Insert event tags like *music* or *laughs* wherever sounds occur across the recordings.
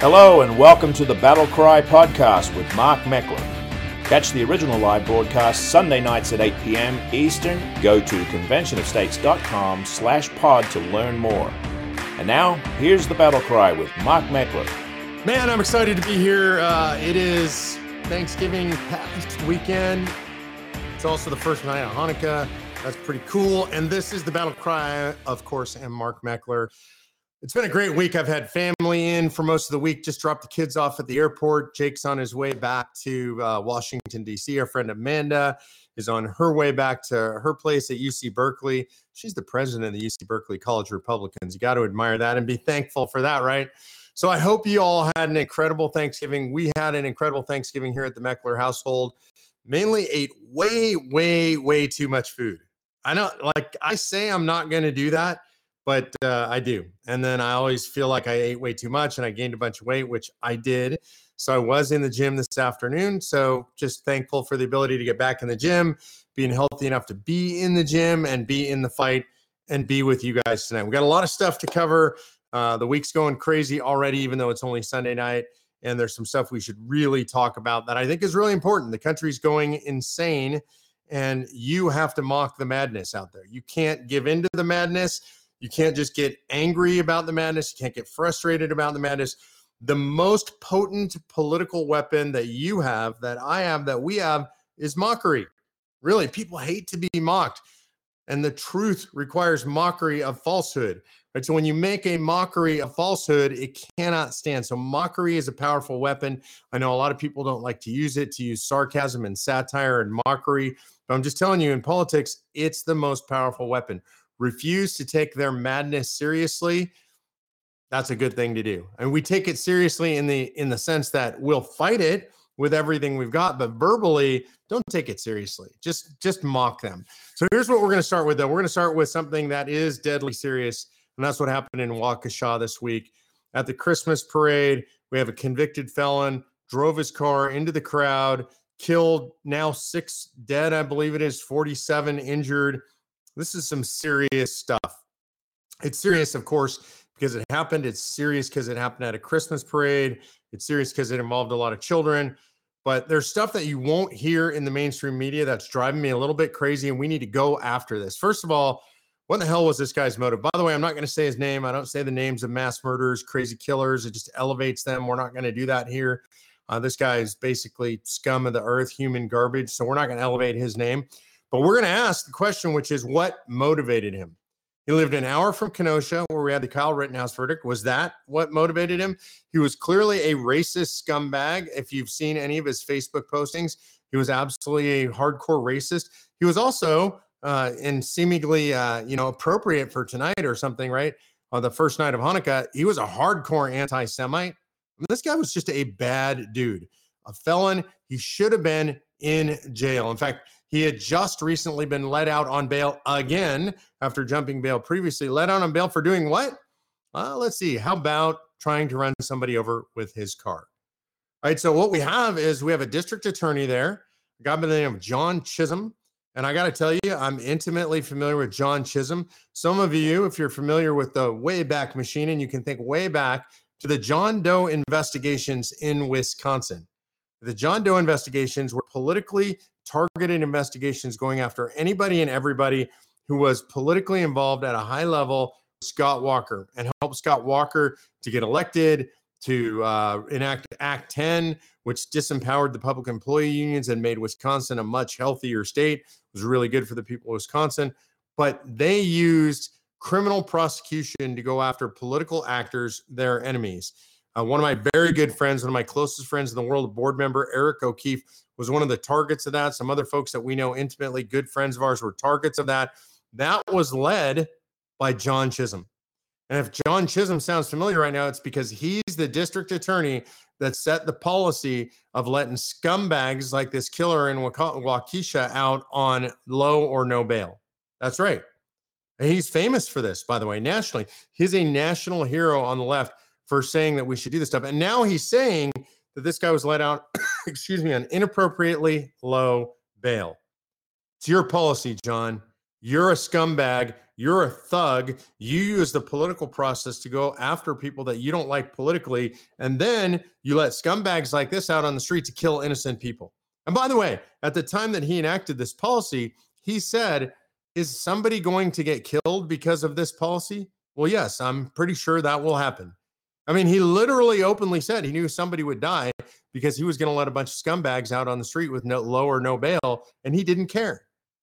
Hello and welcome to the Battle Cry podcast with Mark Meckler. Catch the original live broadcast Sunday nights at 8 p.m. Eastern. Go to conventionofstates.com slash pod to learn more. And now, here's the Battle Cry with Mark Meckler. Man, I'm excited to be here. Uh, it is Thanksgiving past weekend. It's also the first night of Hanukkah. That's pretty cool. And this is the Battle Cry, of course, and Mark Meckler. It's been a great week. I've had family in for most of the week. Just dropped the kids off at the airport. Jake's on his way back to uh, Washington, D.C. Our friend Amanda is on her way back to her place at UC Berkeley. She's the president of the UC Berkeley College Republicans. You got to admire that and be thankful for that, right? So I hope you all had an incredible Thanksgiving. We had an incredible Thanksgiving here at the Meckler household. Mainly ate way, way, way too much food. I know, like I say, I'm not going to do that but uh, I do. And then I always feel like I ate way too much and I gained a bunch of weight, which I did. So I was in the gym this afternoon. So just thankful for the ability to get back in the gym, being healthy enough to be in the gym and be in the fight and be with you guys tonight. We got a lot of stuff to cover. Uh, the week's going crazy already, even though it's only Sunday night. And there's some stuff we should really talk about that I think is really important. The country's going insane, and you have to mock the madness out there. You can't give into the madness you can't just get angry about the madness. You can't get frustrated about the madness. The most potent political weapon that you have, that I have, that we have is mockery. Really, people hate to be mocked. And the truth requires mockery of falsehood. Right. So when you make a mockery of falsehood, it cannot stand. So mockery is a powerful weapon. I know a lot of people don't like to use it to use sarcasm and satire and mockery. But I'm just telling you, in politics, it's the most powerful weapon refuse to take their madness seriously, that's a good thing to do. And we take it seriously in the in the sense that we'll fight it with everything we've got, but verbally, don't take it seriously. Just just mock them. So here's what we're going to start with though. We're going to start with something that is deadly serious, and that's what happened in Waukesha this week at the Christmas parade. We have a convicted felon drove his car into the crowd, killed now six dead, I believe it is, 47 injured. This is some serious stuff. It's serious, of course, because it happened. It's serious because it happened at a Christmas parade. It's serious because it involved a lot of children. But there's stuff that you won't hear in the mainstream media that's driving me a little bit crazy, and we need to go after this. First of all, what the hell was this guy's motive? By the way, I'm not going to say his name. I don't say the names of mass murderers, crazy killers. It just elevates them. We're not going to do that here. Uh, this guy is basically scum of the earth, human garbage. So we're not going to elevate his name. But we're going to ask the question, which is what motivated him? He lived an hour from Kenosha, where we had the Kyle Rittenhouse verdict. Was that what motivated him? He was clearly a racist scumbag. If you've seen any of his Facebook postings, he was absolutely a hardcore racist. He was also, uh, and seemingly, uh, you know, appropriate for tonight or something, right? On the first night of Hanukkah, he was a hardcore anti-Semite. this guy was just a bad dude, a felon. He should have been in jail. In fact, he had just recently been let out on bail again after jumping bail previously. Let out on bail for doing what? Well, let's see. How about trying to run somebody over with his car? All right. So what we have is we have a district attorney there, a guy by the name of John Chisholm. And I got to tell you, I'm intimately familiar with John Chisholm. Some of you, if you're familiar with the Wayback Machine, and you can think way back to the John Doe investigations in Wisconsin. The John Doe investigations were politically targeted investigations going after anybody and everybody who was politically involved at a high level. Scott Walker and helped Scott Walker to get elected, to uh, enact Act 10, which disempowered the public employee unions and made Wisconsin a much healthier state. It was really good for the people of Wisconsin. But they used criminal prosecution to go after political actors, their enemies. Uh, one of my very good friends, one of my closest friends in the world, a board member Eric O'Keefe, was one of the targets of that. Some other folks that we know intimately, good friends of ours, were targets of that. That was led by John Chisholm. And if John Chisholm sounds familiar right now, it's because he's the district attorney that set the policy of letting scumbags like this killer in Waukesha out on low or no bail. That's right. And he's famous for this, by the way, nationally. He's a national hero on the left for saying that we should do this stuff. And now he's saying that this guy was let out, *coughs* excuse me, on inappropriately low bail. It's your policy, John. You're a scumbag. You're a thug. You use the political process to go after people that you don't like politically. And then you let scumbags like this out on the street to kill innocent people. And by the way, at the time that he enacted this policy, he said, Is somebody going to get killed because of this policy? Well, yes, I'm pretty sure that will happen. I mean, he literally openly said he knew somebody would die because he was going to let a bunch of scumbags out on the street with no low or no bail, and he didn't care.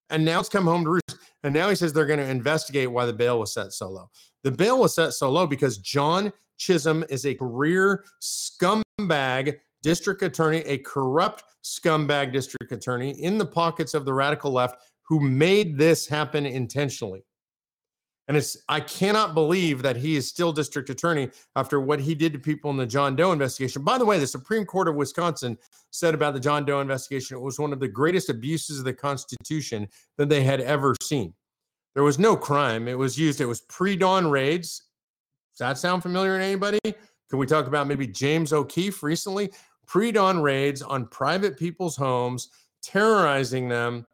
And now it's come home to roost. And now he says they're going to investigate why the bail was set so low. The bail was set so low because John Chisholm is a career scumbag district attorney, a corrupt scumbag district attorney in the pockets of the radical left who made this happen intentionally. And it's I cannot believe that he is still district attorney after what he did to people in the John Doe investigation. By the way, the Supreme Court of Wisconsin said about the John Doe investigation it was one of the greatest abuses of the Constitution that they had ever seen. There was no crime. It was used, it was pre-dawn raids. Does that sound familiar to anybody? Can we talk about maybe James O'Keefe recently? Pre-dawn raids on private people's homes, terrorizing them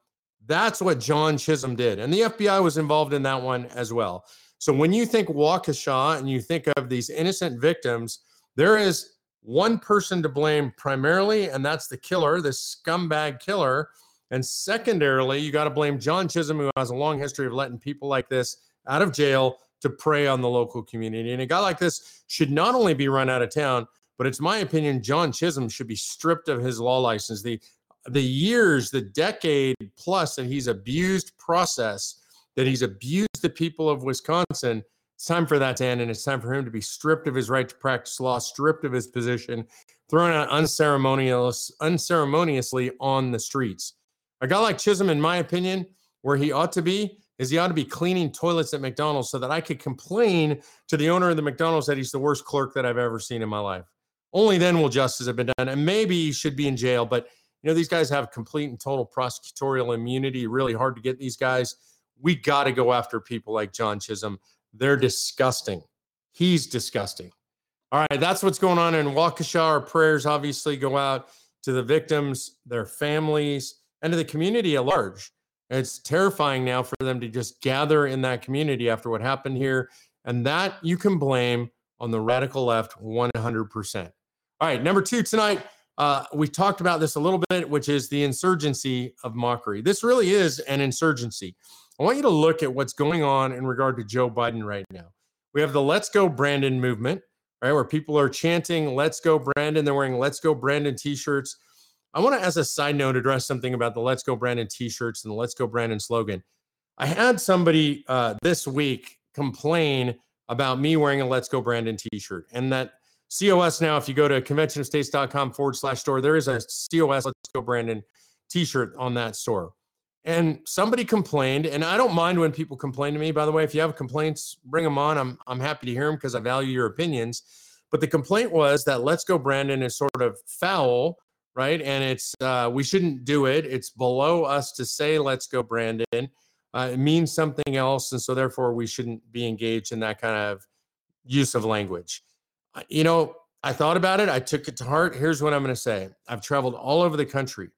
that's what John Chisholm did. And the FBI was involved in that one as well. So when you think Waukesha and you think of these innocent victims, there is one person to blame primarily, and that's the killer, the scumbag killer. And secondarily, you got to blame John Chisholm, who has a long history of letting people like this out of jail to prey on the local community. And a guy like this should not only be run out of town, but it's my opinion John Chisholm should be stripped of his law license. The the years, the decade plus that he's abused process, that he's abused the people of Wisconsin, it's time for that to end. And it's time for him to be stripped of his right to practice law, stripped of his position, thrown out unceremonious, unceremoniously on the streets. A guy like Chisholm, in my opinion, where he ought to be is he ought to be cleaning toilets at McDonald's so that I could complain to the owner of the McDonald's that he's the worst clerk that I've ever seen in my life. Only then will justice have been done. And maybe he should be in jail, but you know, these guys have complete and total prosecutorial immunity. Really hard to get these guys. We got to go after people like John Chisholm. They're disgusting. He's disgusting. All right, that's what's going on in Waukesha. Our prayers obviously go out to the victims, their families, and to the community at large. It's terrifying now for them to just gather in that community after what happened here. And that you can blame on the radical left 100%. All right, number two tonight uh, we talked about this a little bit, which is the insurgency of mockery. This really is an insurgency. I want you to look at what's going on in regard to Joe Biden right now. We have the Let's Go Brandon movement, right, where people are chanting, Let's Go Brandon. They're wearing Let's Go Brandon t shirts. I want to, as a side note, address something about the Let's Go Brandon t shirts and the Let's Go Brandon slogan. I had somebody uh, this week complain about me wearing a Let's Go Brandon t shirt and that COS now, if you go to conventionofstates.com forward slash store, there is a COS Let's Go Brandon t shirt on that store. And somebody complained, and I don't mind when people complain to me. By the way, if you have complaints, bring them on. I'm, I'm happy to hear them because I value your opinions. But the complaint was that Let's Go Brandon is sort of foul, right? And it's uh, we shouldn't do it. It's below us to say Let's Go Brandon. Uh, it means something else, and so therefore we shouldn't be engaged in that kind of use of language you know, I thought about it. I took it to heart. Here's what I'm going to say I've traveled all over the country.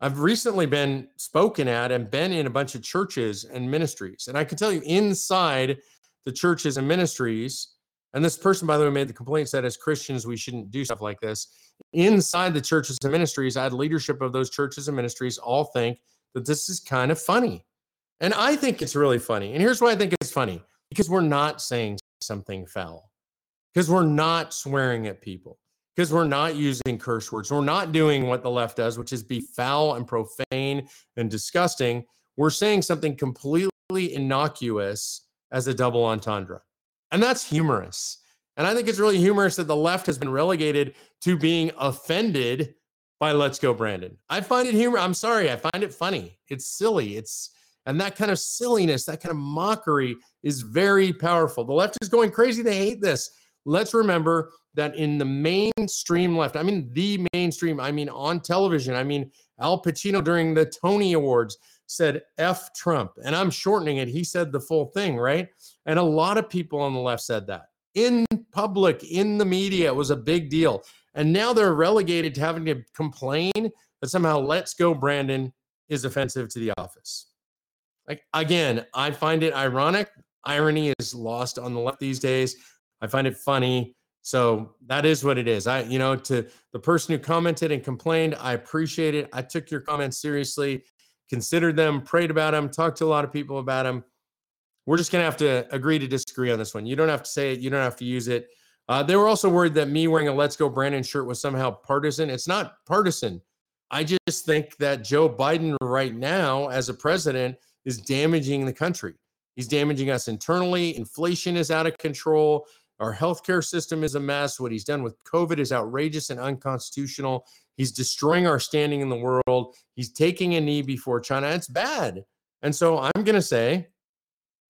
I've recently been spoken at and been in a bunch of churches and ministries. And I can tell you inside the churches and ministries, and this person, by the way, made the complaint said as Christians, we shouldn't do stuff like this. Inside the churches and ministries, I had leadership of those churches and ministries all think that this is kind of funny. And I think it's really funny. And here's why I think it's funny because we're not saying something foul because we're not swearing at people, because we're not using curse words. We're not doing what the left does, which is be foul and profane and disgusting. We're saying something completely innocuous as a double entendre. And that's humorous. And I think it's really humorous that the left has been relegated to being offended by Let's Go Brandon. I find it humor. I'm sorry. I find it funny. It's silly. It's and that kind of silliness, that kind of mockery is very powerful. The left is going crazy. They hate this let's remember that in the mainstream left, I mean, the mainstream, I mean, on television, I mean, Al Pacino during the Tony Awards said F Trump. And I'm shortening it. He said the full thing, right? And a lot of people on the left said that in public, in the media, it was a big deal. And now they're relegated to having to complain that somehow Let's Go Brandon is offensive to the office. Like again, I find it ironic. Irony is lost on the left these days. I find it funny. So that is what it is. I, you know, to the person who commented and complained, I appreciate it. I took your comments seriously, considered them, prayed about them, talked to a lot of people about them. We're just going to have to agree to disagree on this one. You don't have to say it, you don't have to use it. Uh, they were also worried that me wearing a Let's Go Brandon shirt was somehow partisan. It's not partisan. I just think that Joe Biden right now, as a president, is damaging the country. He's damaging us internally. Inflation is out of control. Our healthcare system is a mess. What he's done with COVID is outrageous and unconstitutional. He's destroying our standing in the world. He's taking a knee before China. It's bad. And so I'm going to say,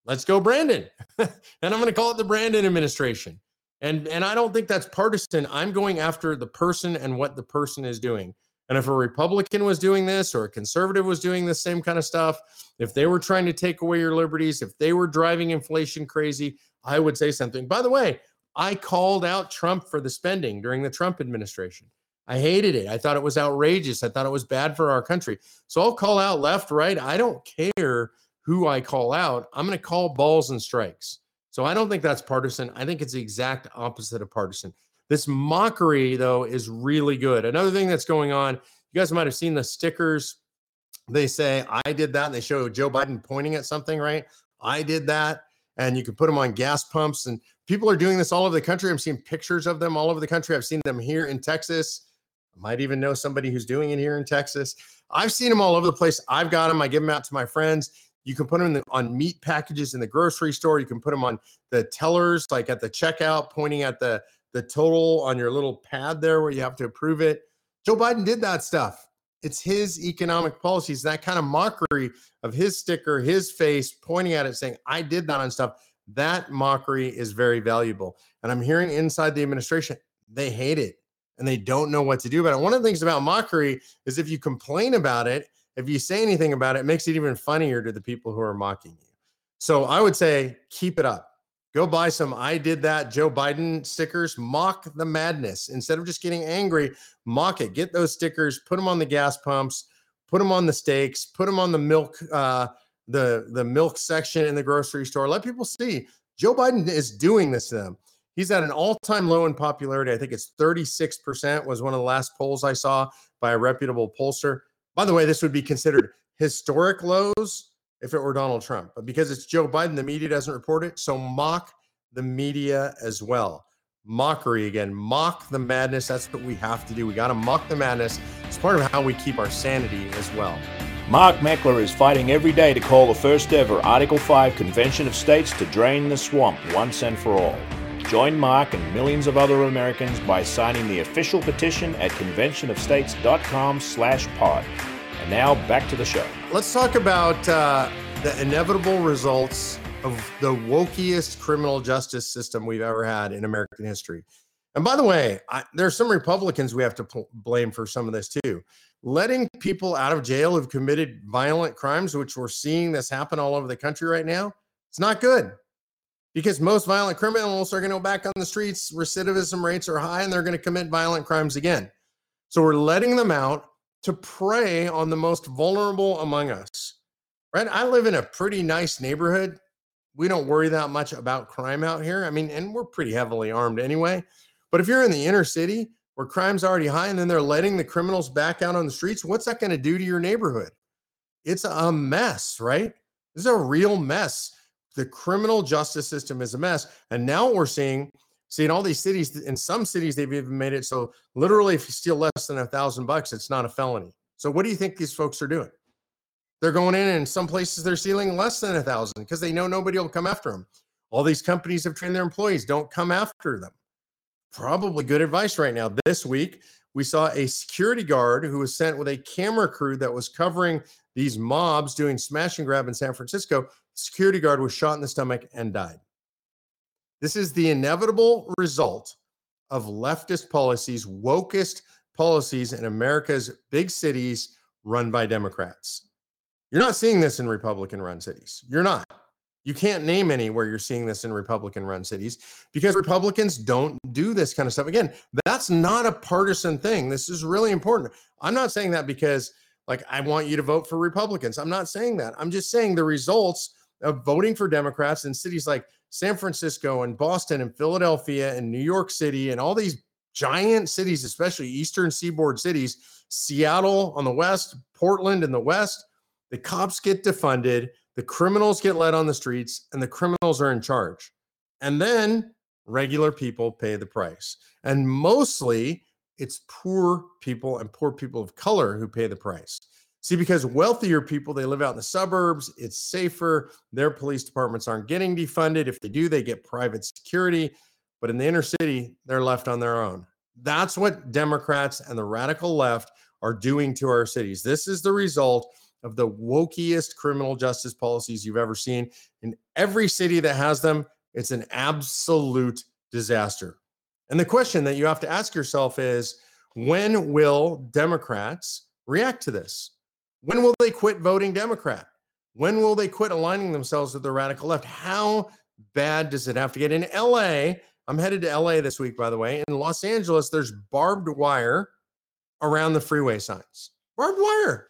let's go, Brandon. *laughs* and I'm going to call it the Brandon administration. And, and I don't think that's partisan. I'm going after the person and what the person is doing. And if a Republican was doing this or a conservative was doing the same kind of stuff, if they were trying to take away your liberties, if they were driving inflation crazy, I would say something. By the way, I called out Trump for the spending during the Trump administration. I hated it. I thought it was outrageous. I thought it was bad for our country. So I'll call out left, right. I don't care who I call out. I'm going to call balls and strikes. So I don't think that's partisan. I think it's the exact opposite of partisan. This mockery, though, is really good. Another thing that's going on, you guys might have seen the stickers. They say, I did that. And they show Joe Biden pointing at something, right? I did that and you can put them on gas pumps. And people are doing this all over the country. I'm seeing pictures of them all over the country. I've seen them here in Texas. I might even know somebody who's doing it here in Texas. I've seen them all over the place. I've got them. I give them out to my friends. You can put them the, on meat packages in the grocery store. You can put them on the tellers, like at the checkout, pointing at the the total on your little pad there where you have to approve it. Joe Biden did that stuff. It's his economic policies, that kind of mockery of his sticker, his face pointing at it, saying, I did that on stuff. That mockery is very valuable. And I'm hearing inside the administration, they hate it and they don't know what to do about it. One of the things about mockery is if you complain about it, if you say anything about it, it makes it even funnier to the people who are mocking you. So I would say keep it up. Go buy some I did that Joe Biden stickers. Mock the madness. Instead of just getting angry, mock it. Get those stickers, put them on the gas pumps, put them on the steaks, put them on the milk, uh, the, the milk section in the grocery store. Let people see Joe Biden is doing this to them. He's at an all-time low in popularity. I think it's 36% was one of the last polls I saw by a reputable pollster. By the way, this would be considered historic lows if it were Donald Trump. But because it's Joe Biden, the media doesn't report it. So mock the media as well. Mockery again, mock the madness. That's what we have to do. We got to mock the madness. It's part of how we keep our sanity as well. Mark Meckler is fighting every day to call the first ever Article 5 Convention of States to drain the swamp once and for all. Join Mark and millions of other Americans by signing the official petition at conventionofstates.com slash pod. And now back to the show. Let's talk about uh, the inevitable results of the wokiest criminal justice system we've ever had in American history. And by the way, I, there are some Republicans we have to pl- blame for some of this too. Letting people out of jail who've committed violent crimes, which we're seeing this happen all over the country right now, it's not good because most violent criminals are going to go back on the streets. Recidivism rates are high and they're going to commit violent crimes again. So we're letting them out to prey on the most vulnerable among us. Right? I live in a pretty nice neighborhood. We don't worry that much about crime out here. I mean, and we're pretty heavily armed anyway. But if you're in the inner city where crime's already high and then they're letting the criminals back out on the streets, what's that going to do to your neighborhood? It's a mess, right? This is a real mess. The criminal justice system is a mess. And now what we're seeing See, in all these cities, in some cities, they've even made it so literally, if you steal less than a thousand bucks, it's not a felony. So, what do you think these folks are doing? They're going in, and some places they're stealing less than a thousand because they know nobody will come after them. All these companies have trained their employees don't come after them. Probably good advice right now. This week, we saw a security guard who was sent with a camera crew that was covering these mobs doing smash and grab in San Francisco. Security guard was shot in the stomach and died. This is the inevitable result of leftist policies, wokest policies in America's big cities run by Democrats. You're not seeing this in Republican run cities. You're not. You can't name any where you're seeing this in Republican run cities because Republicans don't do this kind of stuff. Again, that's not a partisan thing. This is really important. I'm not saying that because like I want you to vote for Republicans. I'm not saying that. I'm just saying the results of voting for Democrats in cities like San Francisco and Boston and Philadelphia and New York City and all these giant cities, especially eastern seaboard cities, Seattle on the west, Portland in the west, the cops get defunded, the criminals get led on the streets, and the criminals are in charge. And then regular people pay the price. And mostly it's poor people and poor people of color who pay the price. See, because wealthier people, they live out in the suburbs, it's safer. Their police departments aren't getting defunded. If they do, they get private security. But in the inner city, they're left on their own. That's what Democrats and the radical left are doing to our cities. This is the result of the wokiest criminal justice policies you've ever seen. In every city that has them, it's an absolute disaster. And the question that you have to ask yourself is when will Democrats react to this? When will they quit voting Democrat? When will they quit aligning themselves with the radical left? How bad does it have to get? In LA, I'm headed to LA this week, by the way. In Los Angeles, there's barbed wire around the freeway signs. Barbed wire.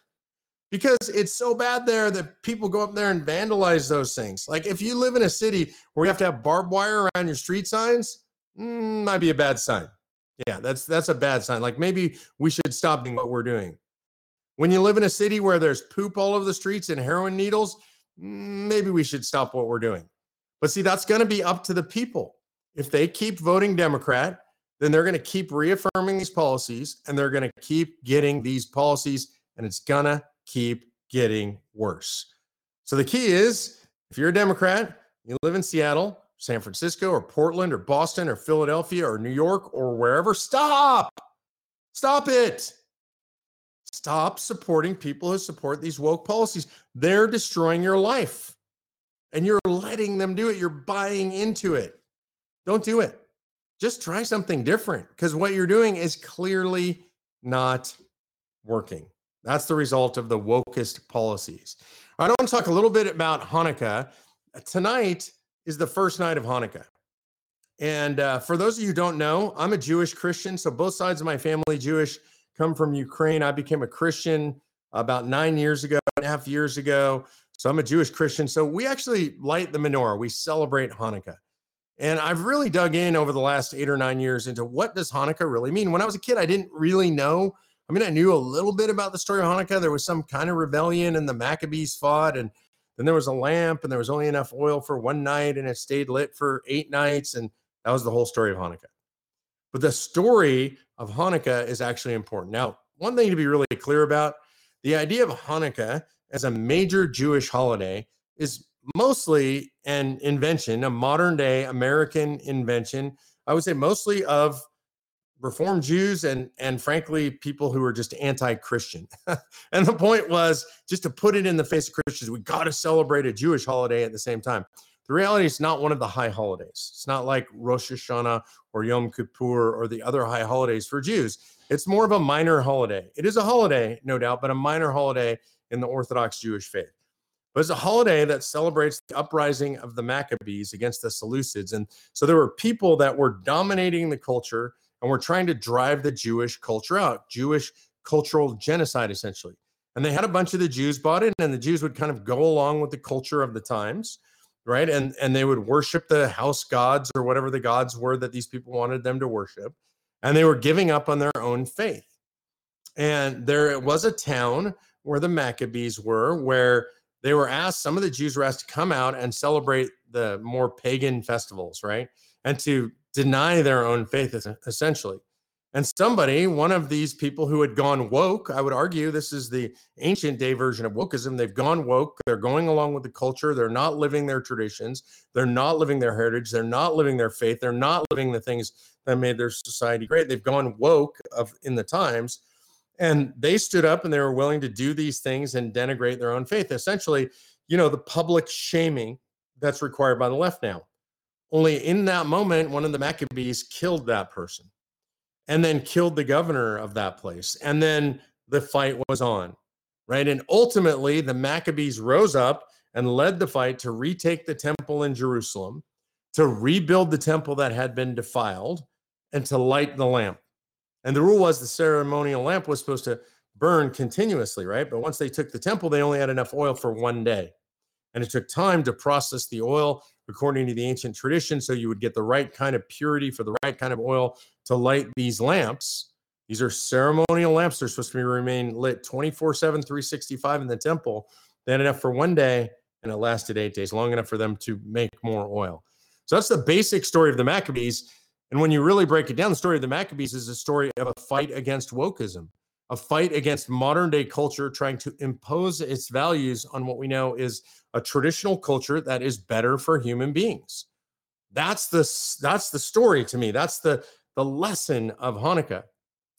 Because it's so bad there that people go up there and vandalize those things. Like if you live in a city where you have to have barbed wire around your street signs, mm, might be a bad sign. Yeah, that's that's a bad sign. Like maybe we should stop doing what we're doing. When you live in a city where there's poop all over the streets and heroin needles, mm, maybe we should stop what we're doing. But see, that's going to be up to the people. If they keep voting Democrat, then they're going to keep reaffirming these policies and they're going to keep getting these policies, and it's going to keep getting worse. So the key is if you're a Democrat, you live in Seattle, San Francisco, or Portland, or Boston, or Philadelphia, or New York, or wherever, stop. Stop it. Stop supporting people who support these woke policies. They're destroying your life and you're letting them do it. You're buying into it. Don't do it. Just try something different because what you're doing is clearly not working. That's the result of the wokest policies. I don't want to talk a little bit about Hanukkah. Tonight is the first night of Hanukkah. And uh, for those of you who don't know, I'm a Jewish Christian. So both sides of my family Jewish come from Ukraine. I became a Christian about nine years ago, and a half years ago. So I'm a Jewish Christian. So we actually light the menorah. We celebrate Hanukkah. And I've really dug in over the last eight or nine years into what does Hanukkah really mean. When I was a kid, I didn't really know. I mean, I knew a little bit about the story of Hanukkah. There was some kind of rebellion, and the Maccabees fought, and then there was a lamp, and there was only enough oil for one night, and it stayed lit for eight nights, and that was the whole story of Hanukkah. But the story of Hanukkah is actually important. Now, one thing to be really clear about the idea of Hanukkah as a major Jewish holiday is mostly an invention, a modern day American invention. I would say mostly of Reformed Jews and and frankly people who are just anti-Christian. *laughs* and the point was just to put it in the face of Christians, we got to celebrate a Jewish holiday at the same time. The reality is not one of the high holidays. It's not like Rosh Hashanah or Yom Kippur or the other high holidays for Jews. It's more of a minor holiday. It is a holiday, no doubt, but a minor holiday in the Orthodox Jewish faith. But it's a holiday that celebrates the uprising of the Maccabees against the Seleucids. And so there were people that were dominating the culture and were trying to drive the Jewish culture out, Jewish cultural genocide, essentially. And they had a bunch of the Jews bought in, and the Jews would kind of go along with the culture of the times right? And and they would worship the house gods or whatever the gods were that these people wanted them to worship and they were giving up on their own faith. And there was a town where the maccabees were where they were asked some of the jews were asked to come out and celebrate the more pagan festivals right? And to deny their own faith essentially and somebody, one of these people who had gone woke, I would argue this is the ancient day version of wokeism. They've gone woke. They're going along with the culture. They're not living their traditions. They're not living their heritage. They're not living their faith. They're not living the things that made their society great. They've gone woke of in the times. And they stood up and they were willing to do these things and denigrate their own faith. Essentially, you know, the public shaming that's required by the left now. Only in that moment, one of the Maccabees killed that person and then killed the governor of that place. And then the fight was on, right? And ultimately, the Maccabees rose up and led the fight to retake the temple in Jerusalem, to rebuild the temple that had been defiled, and to light the lamp. And the rule was the ceremonial lamp was supposed to burn continuously, right? But once they took the temple, they only had enough oil for one day. And it took time to process the oil according to the ancient tradition. So you would get the right kind of purity for the right kind of oil to light these lamps. These are ceremonial lamps. They're supposed to be remain lit 24 7, 365 in the temple. They had enough for one day and it lasted eight days, long enough for them to make more oil. So that's the basic story of the Maccabees. And when you really break it down, the story of the Maccabees is a story of a fight against wokeism, a fight against modern day culture trying to impose its values on what we know is a traditional culture that is better for human beings. That's the that's the story to me. That's the the lesson of Hanukkah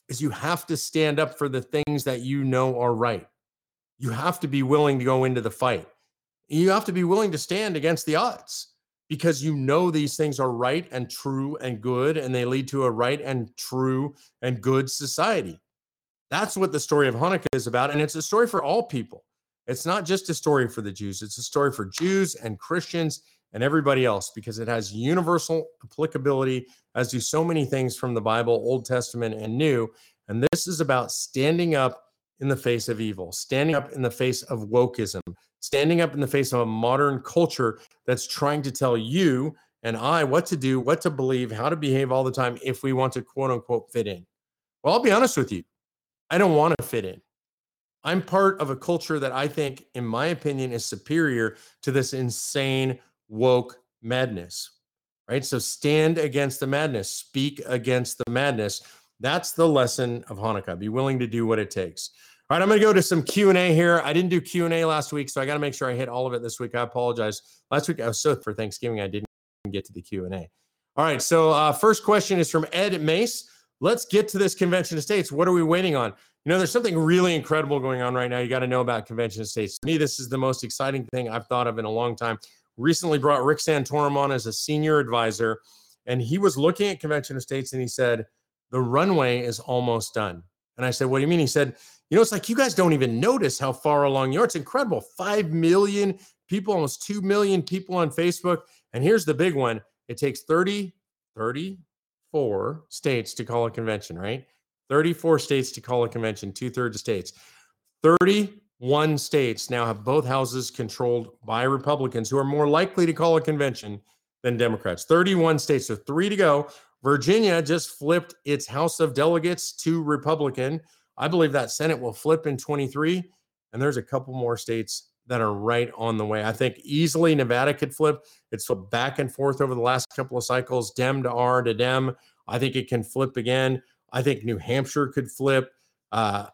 is you have to stand up for the things that you know are right. You have to be willing to go into the fight. You have to be willing to stand against the odds because you know these things are right and true and good, and they lead to a right and true and good society. That's what the story of Hanukkah is about. And it's a story for all people. It's not just a story for the Jews, it's a story for Jews and Christians and everybody else because it has universal applicability, as do so many things from the Bible, Old Testament and New. And this is about standing up in the face of evil, standing up in the face of wokeism, standing up in the face of a modern culture that's trying to tell you and I what to do, what to believe, how to behave all the time if we want to quote unquote fit in. Well, I'll be honest with you. I don't want to fit in. I'm part of a culture that I think, in my opinion, is superior to this insane woke madness, right? So stand against the madness, speak against the madness. That's the lesson of Hanukkah. Be willing to do what it takes. All right, I'm going to go to some Q&A here. I didn't do Q&A last week, so I got to make sure I hit all of it this week. I apologize. Last week I was so for Thanksgiving I didn't get to the Q&A. All right, so uh, first question is from Ed Mace. Let's get to this convention of states. What are we waiting on? You know, there's something really incredible going on right now. You got to know about convention of states. To me, this is the most exciting thing I've thought of in a long time. Recently brought Rick Santorum on as a senior advisor, and he was looking at convention of states and he said, the runway is almost done. And I said, what do you mean? He said, you know, it's like you guys don't even notice how far along you are. It's incredible. 5 million people, almost 2 million people on Facebook. And here's the big one it takes 30, 34 states to call a convention, right? 34 states to call a convention, two thirds of states. 31 states now have both houses controlled by Republicans who are more likely to call a convention than Democrats. 31 states, so three to go. Virginia just flipped its House of Delegates to Republican. I believe that Senate will flip in 23, and there's a couple more states that are right on the way. I think easily Nevada could flip. It's flipped back and forth over the last couple of cycles, Dem to R to Dem. I think it can flip again. I think New Hampshire could flip. Uh,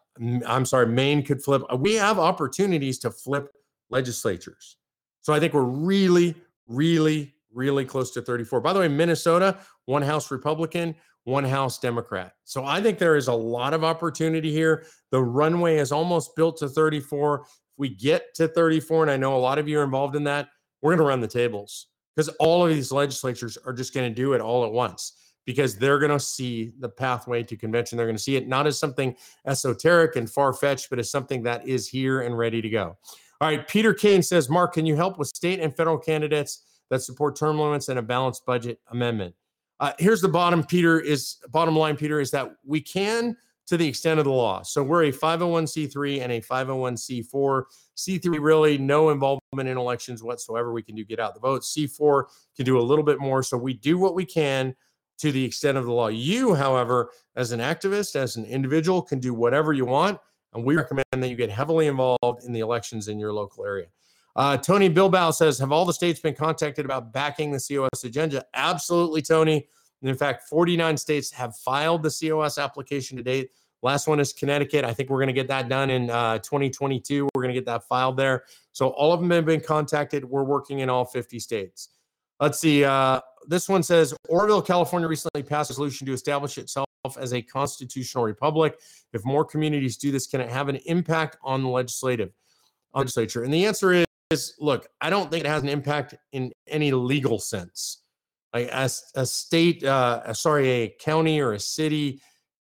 I'm sorry, Maine could flip. Uh, we have opportunities to flip legislatures. So I think we're really, really, really close to 34. By the way, Minnesota, one House Republican, one House Democrat. So I think there is a lot of opportunity here. The runway is almost built to 34. If we get to 34, and I know a lot of you are involved in that, we're going to run the tables because all of these legislatures are just going to do it all at once because they're going to see the pathway to convention. They're going to see it not as something esoteric and far fetched, but as something that is here and ready to go. All right. Peter Kane says, Mark, can you help with state and federal candidates that support term limits and a balanced budget amendment? Uh, here's the bottom, Peter, is bottom line, Peter, is that we can to the extent of the law. So we're a 501c3 and a 501c4. C3 really no involvement in elections whatsoever. We can do get out the vote. C4 can do a little bit more. So we do what we can to the extent of the law. You, however, as an activist, as an individual, can do whatever you want. And we recommend that you get heavily involved in the elections in your local area. Uh, Tony Bilbao says, Have all the states been contacted about backing the COS agenda? Absolutely, Tony. And in fact, 49 states have filed the COS application to date. Last one is Connecticut. I think we're going to get that done in uh, 2022. We're going to get that filed there. So all of them have been contacted. We're working in all 50 states. Let's see. Uh, this one says Oroville, California recently passed a resolution to establish itself as a constitutional republic. If more communities do this, can it have an impact on the legislative legislature? And the answer is is look, I don't think it has an impact in any legal sense. Like as a state, uh, sorry, a county or a city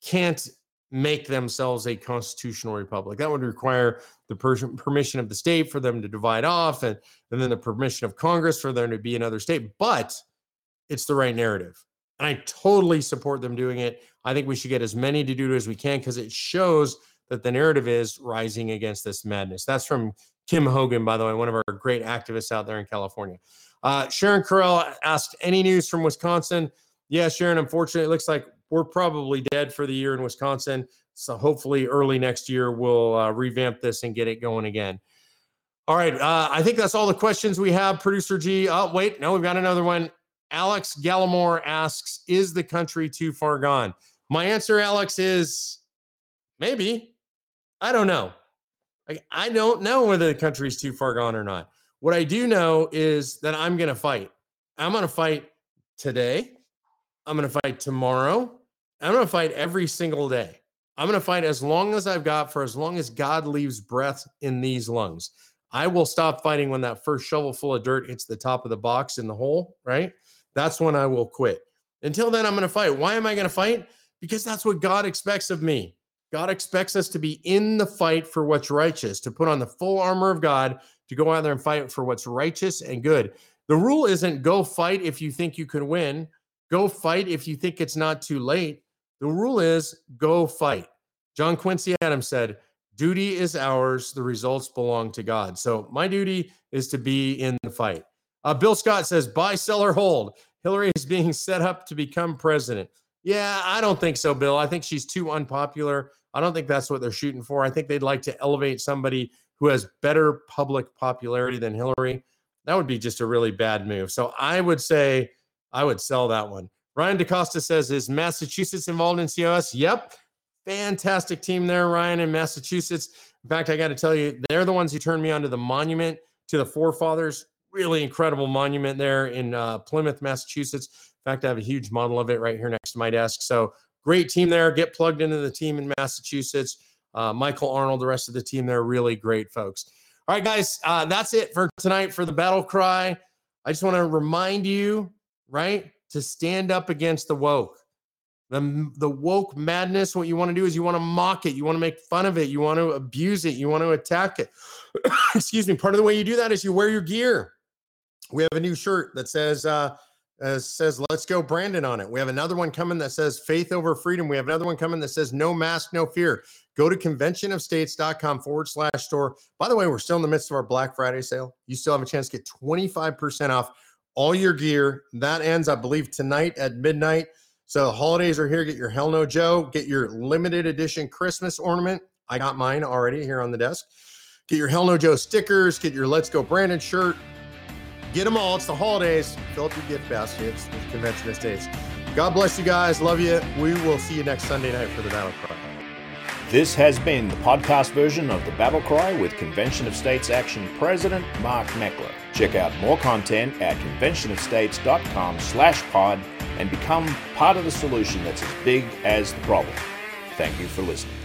can't make themselves a constitutional republic. That would require the per- permission of the state for them to divide off, and, and then the permission of Congress for them to be another state. But it's the right narrative. And I totally support them doing it. I think we should get as many to do it as we can because it shows that the narrative is rising against this madness. That's from Kim Hogan, by the way, one of our great activists out there in California. Uh, Sharon Carell asked, any news from Wisconsin? Yeah, Sharon, unfortunately, it looks like we're probably dead for the year in Wisconsin. So hopefully early next year, we'll uh, revamp this and get it going again. All right. Uh, I think that's all the questions we have. Producer G. Oh, wait. No, we've got another one. Alex Gallimore asks Is the country too far gone? My answer, Alex, is maybe. I don't know. I, I don't know whether the country's too far gone or not. What I do know is that I'm going to fight. I'm going to fight today. I'm going to fight tomorrow. I'm going to fight every single day. I'm going to fight as long as I've got for as long as God leaves breath in these lungs. I will stop fighting when that first shovel full of dirt hits the top of the box in the hole, right? That's when I will quit. Until then, I'm going to fight. Why am I going to fight? Because that's what God expects of me. God expects us to be in the fight for what's righteous, to put on the full armor of God, to go out there and fight for what's righteous and good. The rule isn't go fight if you think you can win, go fight if you think it's not too late. The rule is go fight. John Quincy Adams said, Duty is ours, the results belong to God. So my duty is to be in the fight. Uh, Bill Scott says, buy, sell, or hold. Hillary is being set up to become president. Yeah, I don't think so, Bill. I think she's too unpopular. I don't think that's what they're shooting for. I think they'd like to elevate somebody who has better public popularity than Hillary. That would be just a really bad move. So I would say I would sell that one. Ryan DaCosta says, Is Massachusetts involved in COS? Yep. Fantastic team there, Ryan, in Massachusetts. In fact, I got to tell you, they're the ones who turned me onto the monument to the forefathers. Really incredible monument there in uh, Plymouth, Massachusetts. In fact, I have a huge model of it right here next to my desk. So great team there. Get plugged into the team in Massachusetts. Uh, Michael Arnold, the rest of the team, they're really great folks. All right, guys, uh, that's it for tonight for the battle cry. I just want to remind you, right, to stand up against the woke. The, the woke madness, what you want to do is you want to mock it. You want to make fun of it. You want to abuse it. You want to attack it. *coughs* Excuse me. Part of the way you do that is you wear your gear. We have a new shirt that says, uh, uh, says let's go brandon on it we have another one coming that says faith over freedom we have another one coming that says no mask no fear go to conventionofstates.com forward slash store by the way we're still in the midst of our black friday sale you still have a chance to get 25% off all your gear that ends i believe tonight at midnight so holidays are here get your hell no joe get your limited edition christmas ornament i got mine already here on the desk get your hell no joe stickers get your let's go brandon shirt Get them all. It's the holidays. Fill up your gift baskets Convention of States. God bless you guys. Love you. We will see you next Sunday night for the Battle Cry. This has been the podcast version of the Battle Cry with Convention of States Action President Mark Meckler. Check out more content at conventionofstates.com slash pod and become part of the solution that's as big as the problem. Thank you for listening.